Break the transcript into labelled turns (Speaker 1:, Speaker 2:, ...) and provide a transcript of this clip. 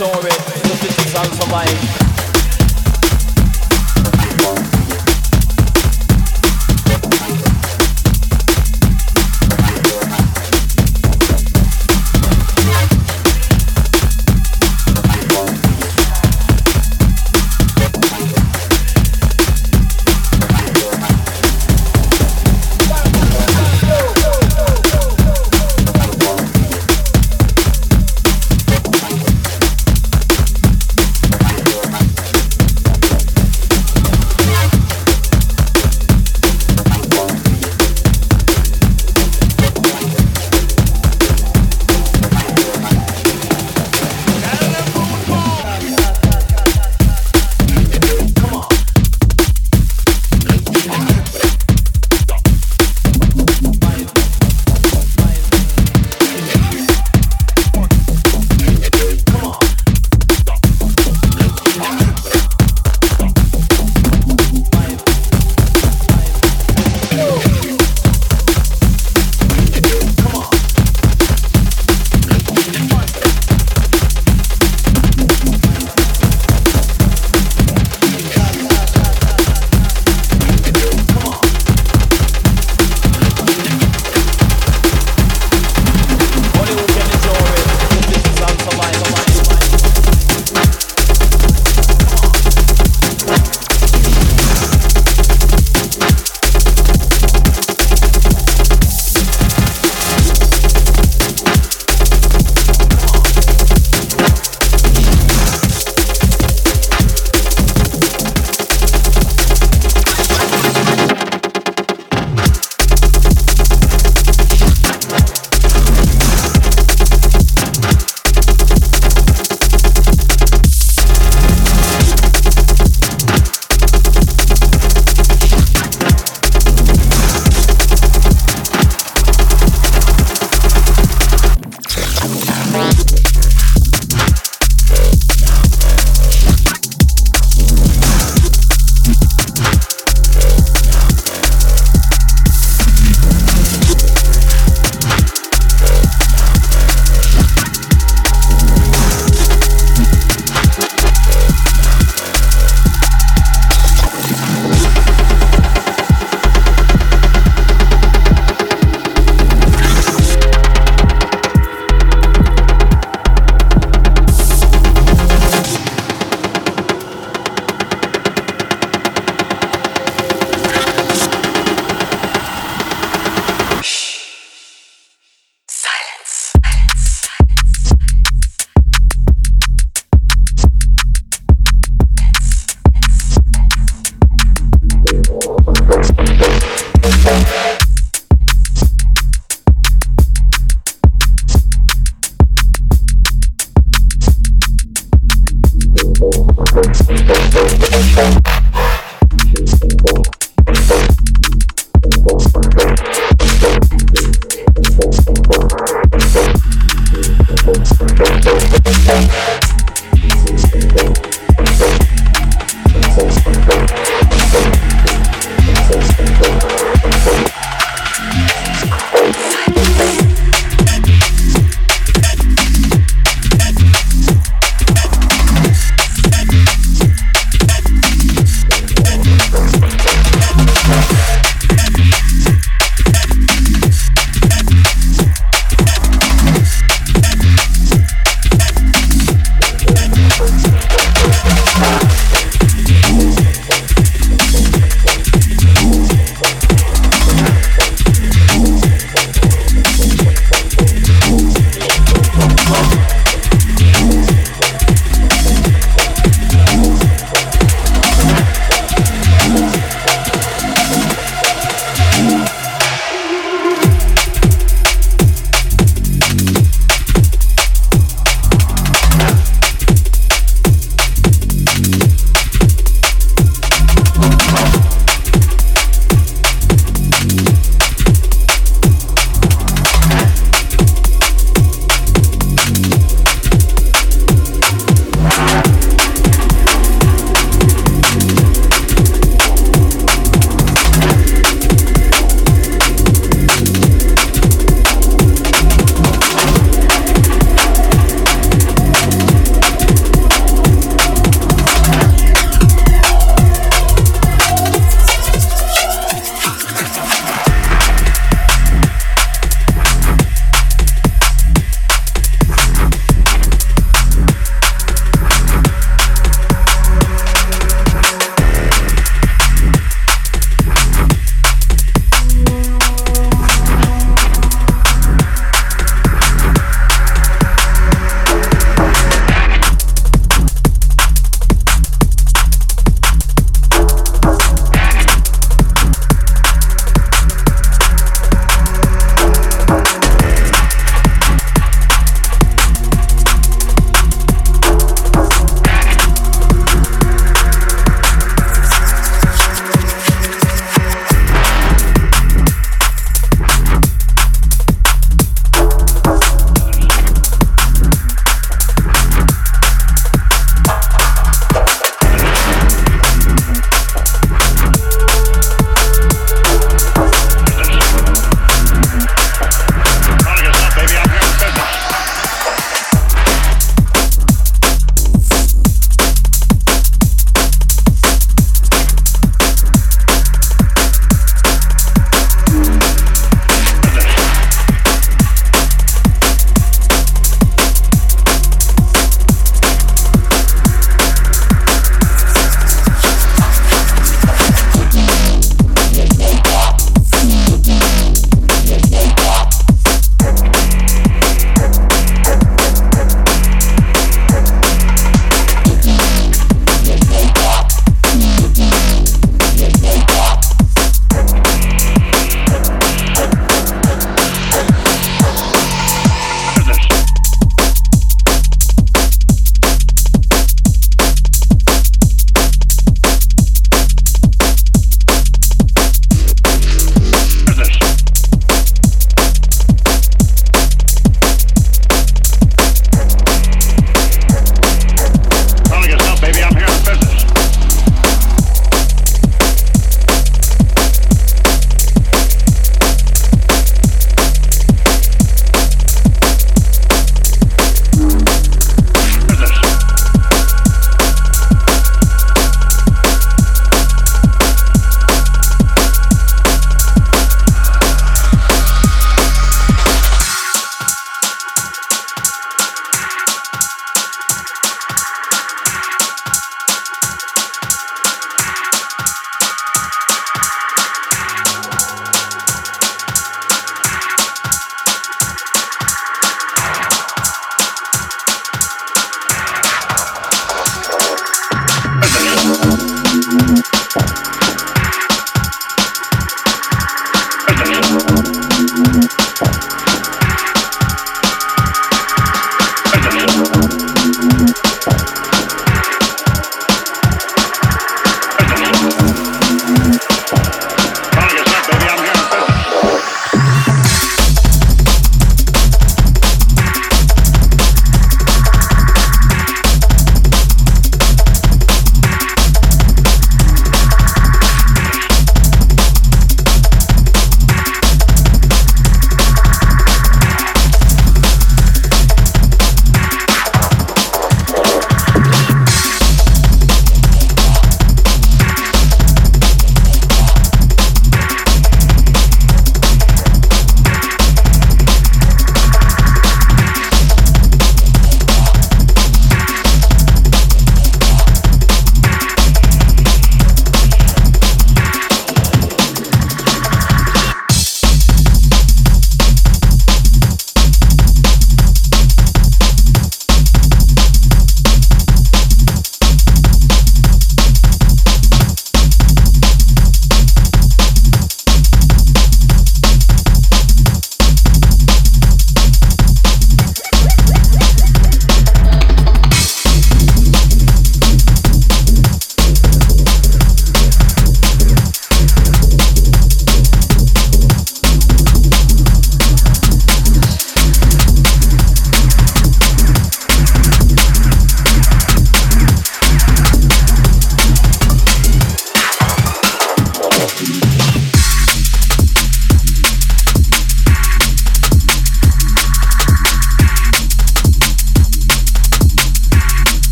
Speaker 1: The it, just to.